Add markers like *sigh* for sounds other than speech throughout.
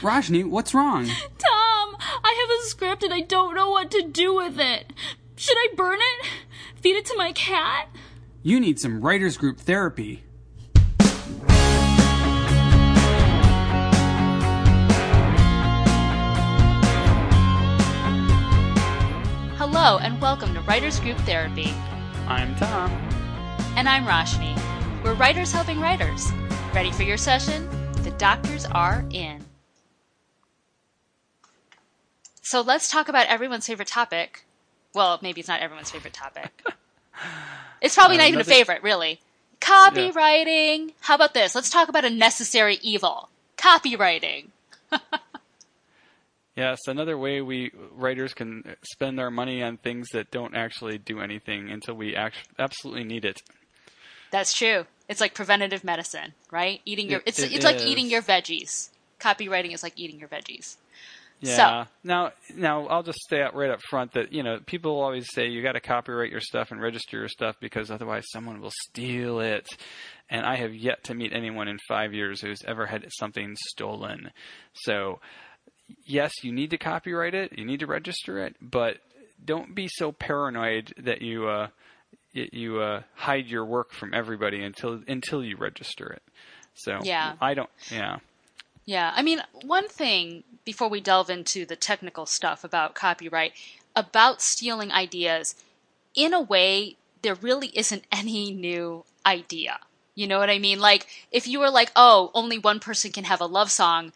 Rajni, what's wrong? Tom, I have a script and I don't know what to do with it. Should I burn it? Feed it to my cat? You need some writers group therapy. Hello and welcome to Writers Group Therapy. I'm Tom. And I'm Roshni. We're writers helping writers. Ready for your session? The doctors are in. So let's talk about everyone's favorite topic. Well, maybe it's not everyone's favorite topic. *laughs* it's probably Uh, not even a favorite, really. Copywriting. How about this? Let's talk about a necessary evil. Copywriting. *laughs* Yes, another way we writers can spend our money on things that don't actually do anything until we act- absolutely need it. That's true. It's like preventative medicine, right? Eating your It- it's it it's like eating your veggies. Copywriting is like eating your veggies. Yeah. now, now I'll just say out right up front that you know people always say you got to copyright your stuff and register your stuff because otherwise someone will steal it. And I have yet to meet anyone in five years who's ever had something stolen. So, yes, you need to copyright it, you need to register it, but don't be so paranoid that you uh, you uh, hide your work from everybody until until you register it. So Yeah. I don't. Yeah. Yeah, I mean, one thing before we delve into the technical stuff about copyright, about stealing ideas, in a way, there really isn't *laughs* any new idea. You know what I mean? Like, if you were like, oh, only one person can have a love song,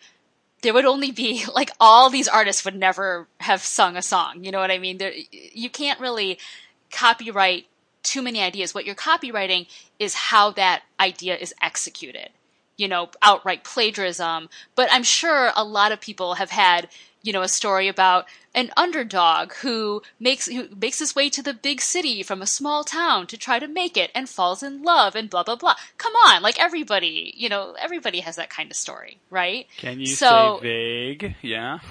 there would only be, *laughs* like, all these artists would never have sung a song. You know what I mean? There, you can't really copyright too many ideas. What you're copywriting is how that idea is executed you know, outright plagiarism. But I'm sure a lot of people have had, you know, a story about an underdog who makes who makes his way to the big city from a small town to try to make it and falls in love and blah blah blah. Come on, like everybody, you know, everybody has that kind of story, right? Can you so, say vague? Yeah. *laughs*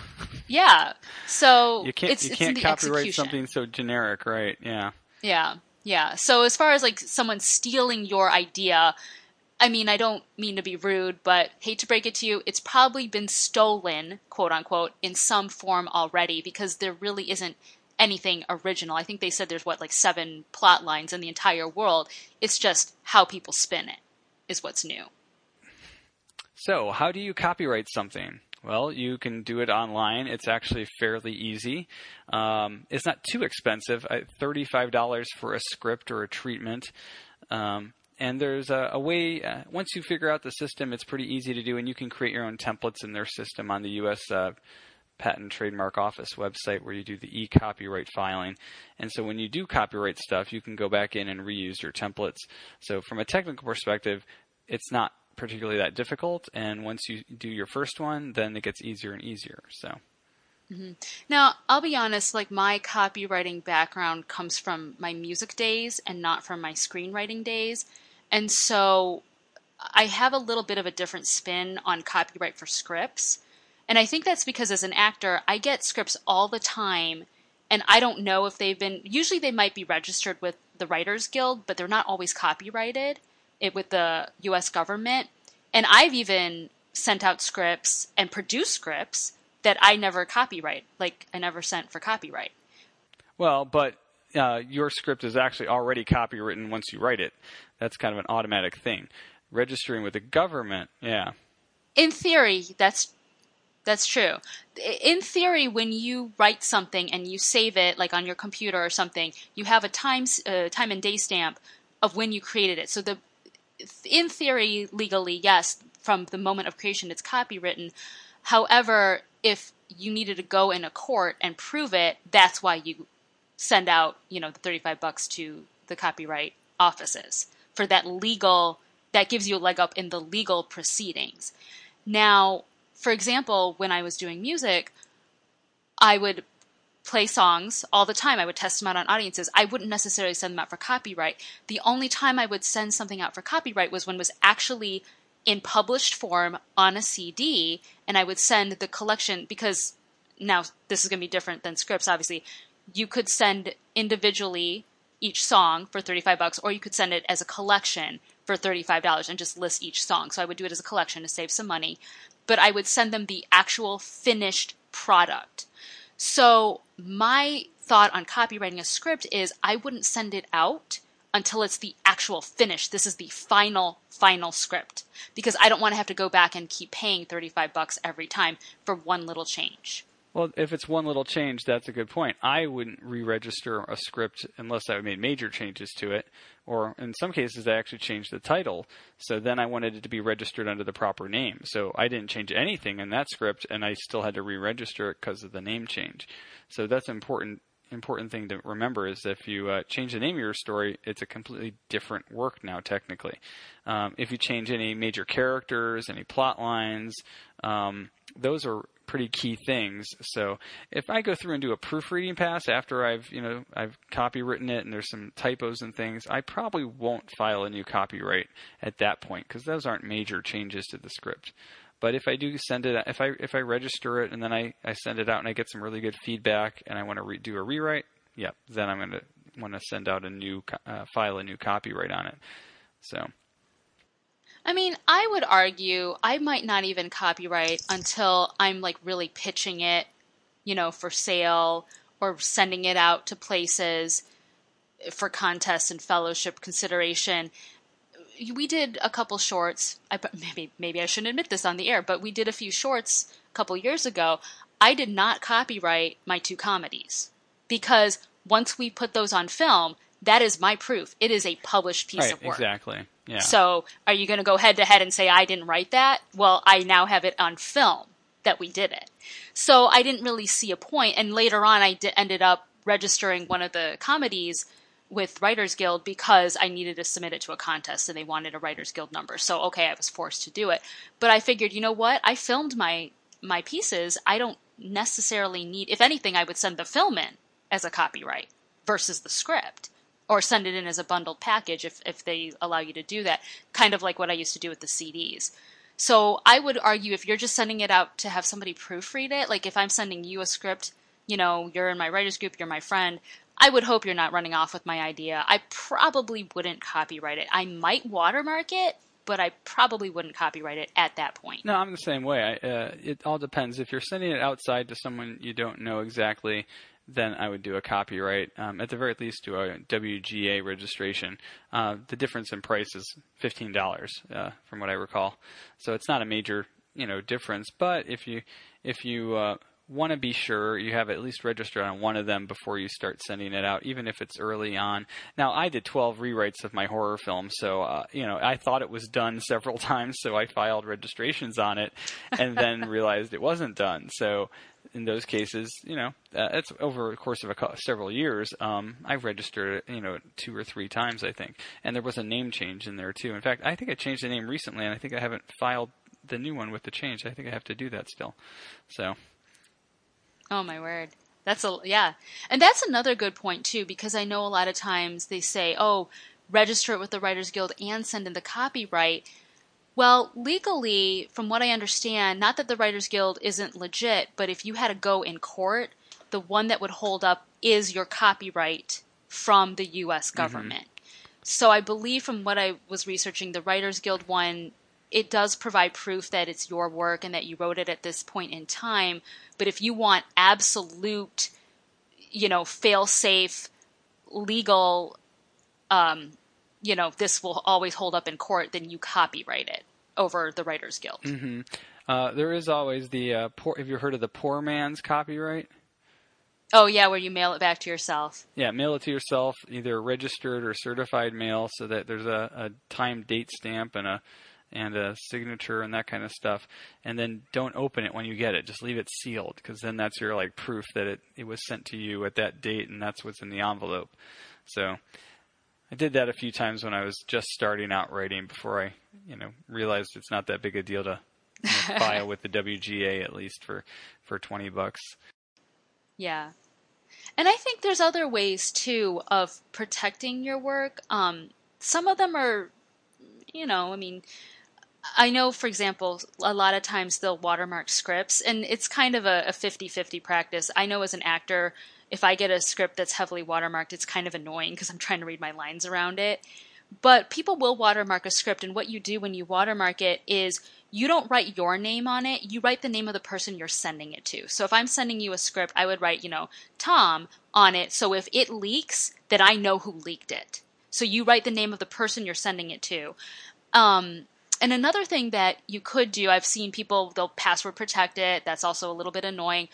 Yeah. So You can't it's, you can't copyright execution. something so generic, right? Yeah. Yeah, yeah. So as far as like someone stealing your idea, I mean, I don't mean to be rude, but hate to break it to you, it's probably been stolen, quote unquote, in some form already because there really isn't anything original. I think they said there's what like seven plot lines in the entire world. It's just how people spin it is what's new. So, how do you copyright something? Well, you can do it online. It's actually fairly easy. Um, it's not too expensive. Thirty-five dollars for a script or a treatment. Um, and there's a, a way. Uh, once you figure out the system, it's pretty easy to do, and you can create your own templates in their system on the U.S. Uh, Patent Trademark Office website where you do the e-copyright filing. And so when you do copyright stuff, you can go back in and reuse your templates. So from a technical perspective, it's not particularly that difficult. And once you do your first one, then it gets easier and easier. So mm-hmm. Now, I'll be honest, like my copywriting background comes from my music days and not from my screenwriting days. And so I have a little bit of a different spin on copyright for scripts. And I think that's because as an actor, I get scripts all the time and I don't know if they've been usually they might be registered with the Writers Guild, but they're not always copyrighted it with the US government. And I've even sent out scripts and produced scripts that I never copyright. Like I never sent for copyright. Well, but uh, your script is actually already copywritten once you write it. That's kind of an automatic thing. Registering with the government, yeah. In theory, that's that's true. In theory, when you write something and you save it, like on your computer or something, you have a time uh, time and day stamp of when you created it. So the in theory, legally, yes, from the moment of creation, it's copywritten. However, if you needed to go in a court and prove it, that's why you send out, you know, the 35 bucks to the copyright offices for that legal, that gives you a leg up in the legal proceedings. Now, for example, when I was doing music, I would play songs all the time. I would test them out on audiences. I wouldn't necessarily send them out for copyright. The only time I would send something out for copyright was when it was actually in published form on a CD, and I would send the collection because now this is going to be different than scripts, obviously. You could send individually each song for 35 bucks or you could send it as a collection for $35 and just list each song. So I would do it as a collection to save some money, but I would send them the actual finished product. So my thought on copywriting a script is I wouldn't send it out until it's the actual finish. This is the final, final script because I don't want to have to go back and keep paying 35 bucks every time for one little change. Well, if it's one little change, that's a good point. I wouldn't re-register a script unless I made major changes to it, or in some cases, I actually changed the title. So then I wanted it to be registered under the proper name. So I didn't change anything in that script, and I still had to re-register it because of the name change. So that's important important thing to remember is if you uh, change the name of your story, it's a completely different work now, technically. Um, if you change any major characters, any plot lines, um, those are pretty key things. So if I go through and do a proofreading pass after I've you know I've copywritten it and there's some typos and things, I probably won't file a new copyright at that point because those aren't major changes to the script. But if I do send it, if I if I register it and then I, I send it out and I get some really good feedback and I want to re- do a rewrite, yep, then I'm going to want to send out a new uh, file a new copyright on it. So. I mean, I would argue I might not even copyright until I'm like really pitching it, you know, for sale or sending it out to places for contest and fellowship consideration we did a couple shorts. I, maybe maybe I shouldn't admit this on the air, but we did a few shorts a couple years ago. I did not copyright my two comedies because once we put those on film, that is my proof. It is a published piece right, of work. Exactly. Yeah. So, are you going to go head to head and say I didn't write that? Well, I now have it on film that we did it. So I didn't really see a point. And later on, I ended up registering one of the comedies with Writers Guild because I needed to submit it to a contest and they wanted a Writers Guild number. So okay, I was forced to do it. But I figured, you know what? I filmed my my pieces. I don't necessarily need if anything I would send the film in as a copyright versus the script or send it in as a bundled package if if they allow you to do that. Kind of like what I used to do with the CDs. So I would argue if you're just sending it out to have somebody proofread it, like if I'm sending you a script, you know, you're in my writers group, you're my friend, I would hope you're not running off with my idea. I probably wouldn't copyright it. I might watermark it, but I probably wouldn't copyright it at that point. No, I'm the same way. I, uh, it all depends. If you're sending it outside to someone you don't know exactly, then I would do a copyright. Um, at the very least, do a WGA registration. Uh, the difference in price is fifteen dollars, uh, from what I recall. So it's not a major, you know, difference. But if you if you uh, want to be sure you have at least registered on one of them before you start sending it out, even if it's early on. Now, I did 12 rewrites of my horror film, so uh, you know I thought it was done *laughs* several times, so I filed registrations on it, and then realized it wasn't done. So in those cases, you know, uh, it's over the course of a, several years. Um, I've registered you know, two or three times, I think, and there was a name change in there too. In fact, I think I changed the name recently, and I think I haven't filed the new one with the change. I think I have to do that still. So Oh my word. That's a yeah. And that's another good point too because I know a lot of times they say, "Oh, register it with the Writers Guild and send in the copyright." Well, legally, from what I understand, not that the Writers Guild isn't legit, but if you had to go in court, the one that would hold up is your copyright from the US mm-hmm. government. Mm-hmm. So I believe from what I was researching, the Writers Guild one it does provide proof that it's your work and that you wrote it at this point in time. But if you want absolute, you know, fail safe, legal, um, you know, this will always hold up in court, then you copyright it over the Writers Guild. Mm-hmm. Uh, there is always the uh, poor. Have you heard of the poor man's copyright? Oh yeah, where you mail it back to yourself. Yeah, mail it to yourself, either registered or certified mail, so that there's a, a time date stamp and a and a signature and that kind of stuff. And then don't open it when you get it. Just leave it sealed because then that's your like proof that it, it was sent to you at that date and that's what's in the envelope. So I did that a few times when I was just starting out writing before I, you know, realized it's not that big a deal to you know, *laughs* file with the WGA at least for for 20 bucks. Yeah. And I think there's other ways too of protecting your work. Um, some of them are, you know, I mean, I know, for example, a lot of times they'll watermark scripts, and it's kind of a 50 50 practice. I know as an actor, if I get a script that's heavily watermarked, it's kind of annoying because I'm trying to read my lines around it. But people will watermark a script, and what you do when you watermark it is you don't write your name on it, you write the name of the person you're sending it to. So if I'm sending you a script, I would write, you know, Tom on it. So if it leaks, then I know who leaked it. So you write the name of the person you're sending it to. Um, and another thing that you could do, I've seen people, they'll password protect it. That's also a little bit annoying.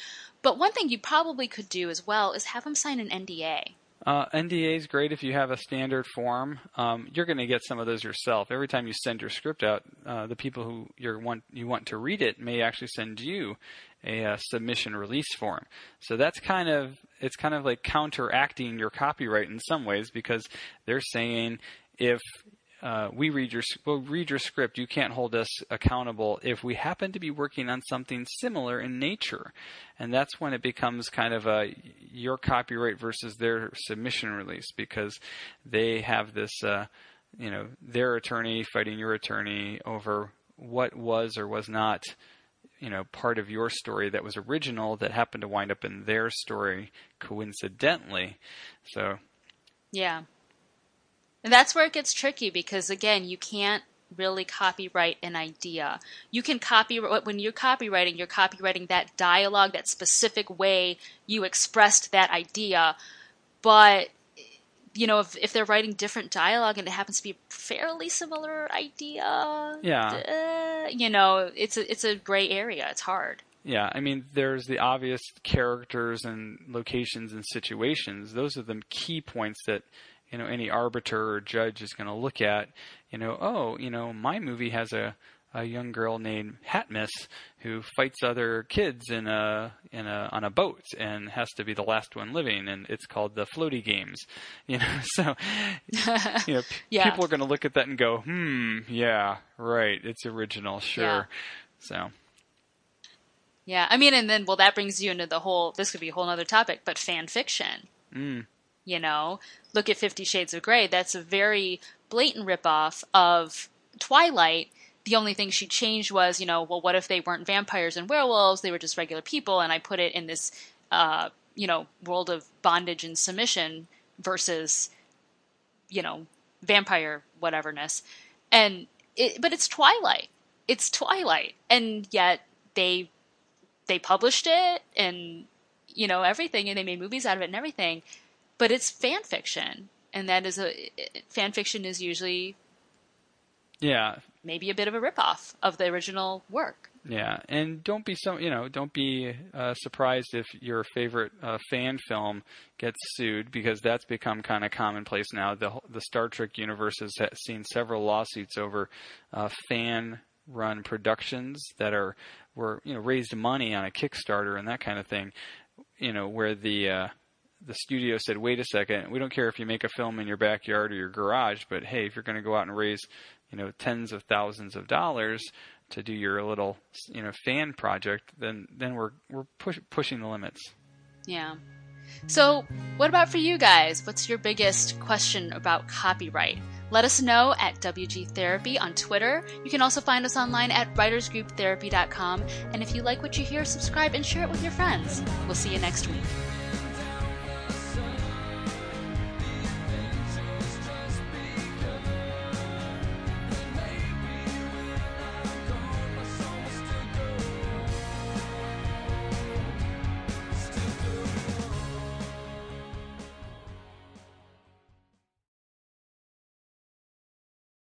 But one thing you probably could do as well is have them sign an NDA. Uh, NDA is great if you have a standard form. Um, you're going to get some of those yourself. Every time you send your script out, uh, the people who you want you want to read it may actually send you a, a uh, submission release form. So that's kind of it's kind of like counteracting your copyright in some ways because they're saying if uh, we read your we'll read your script. You can't hold us accountable if we happen to be working on something similar in nature, and that's when it becomes kind of a your copyright versus their submission release because they have this, uh, you know, their attorney fighting your attorney over what was or was not, you know, part of your story that was original that happened to wind up in their story coincidentally. So, yeah. And that's where it gets tricky because again, you can't really copyright an idea. You can copy when you're copywriting, you're copywriting that dialogue, that specific way you expressed that idea. But you know, if if they're writing different dialogue and it happens to be a fairly similar idea, yeah, uh, you know, it's a it's a gray area. It's hard. Yeah, I mean, there's the obvious characters and locations and situations. Those are the key points that you know any arbiter or judge is going to look at you know oh you know my movie has a a young girl named Hatmiss who fights other kids in a in a on a boat and has to be the last one living and it's called the floaty games *laughs* you know so you know *laughs* yeah. people are going to look at that and go hmm yeah right it's original sure yeah. so yeah i mean and then well that brings you into the whole this could be a whole other topic but fan fiction mm. You know, look at Fifty Shades of Grey. That's a very blatant ripoff of Twilight. The only thing she changed was, you know, well, what if they weren't vampires and werewolves? They were just regular people, and I put it in this, uh, you know, world of bondage and submission versus, you know, vampire whateverness. And it, but it's Twilight. It's Twilight, and yet they they published it and you know everything, and they made movies out of it and everything but it's fan fiction, and that is a fan fiction is usually yeah maybe a bit of a ripoff of the original work. Yeah, and don't be so you know don't be uh, surprised if your favorite uh, fan film gets sued because that's become kind of commonplace now. The the Star Trek universe has seen several lawsuits over uh, fan run productions that are were you know raised money on a Kickstarter and that kind of thing. You know where the uh, the studio said, "Wait a second, we don't care if you make a film in your backyard or your garage, but hey, if you're going to go out and raise, you know, tens of thousands of dollars to do your little, you know, fan project, then then we're we're push, pushing the limits." Yeah. So, what about for you guys? What's your biggest question about copyright? Let us know at WG Therapy on Twitter. You can also find us online at writersgrouptherapy.com. And if you like what you hear, subscribe and share it with your friends. We'll see you next week.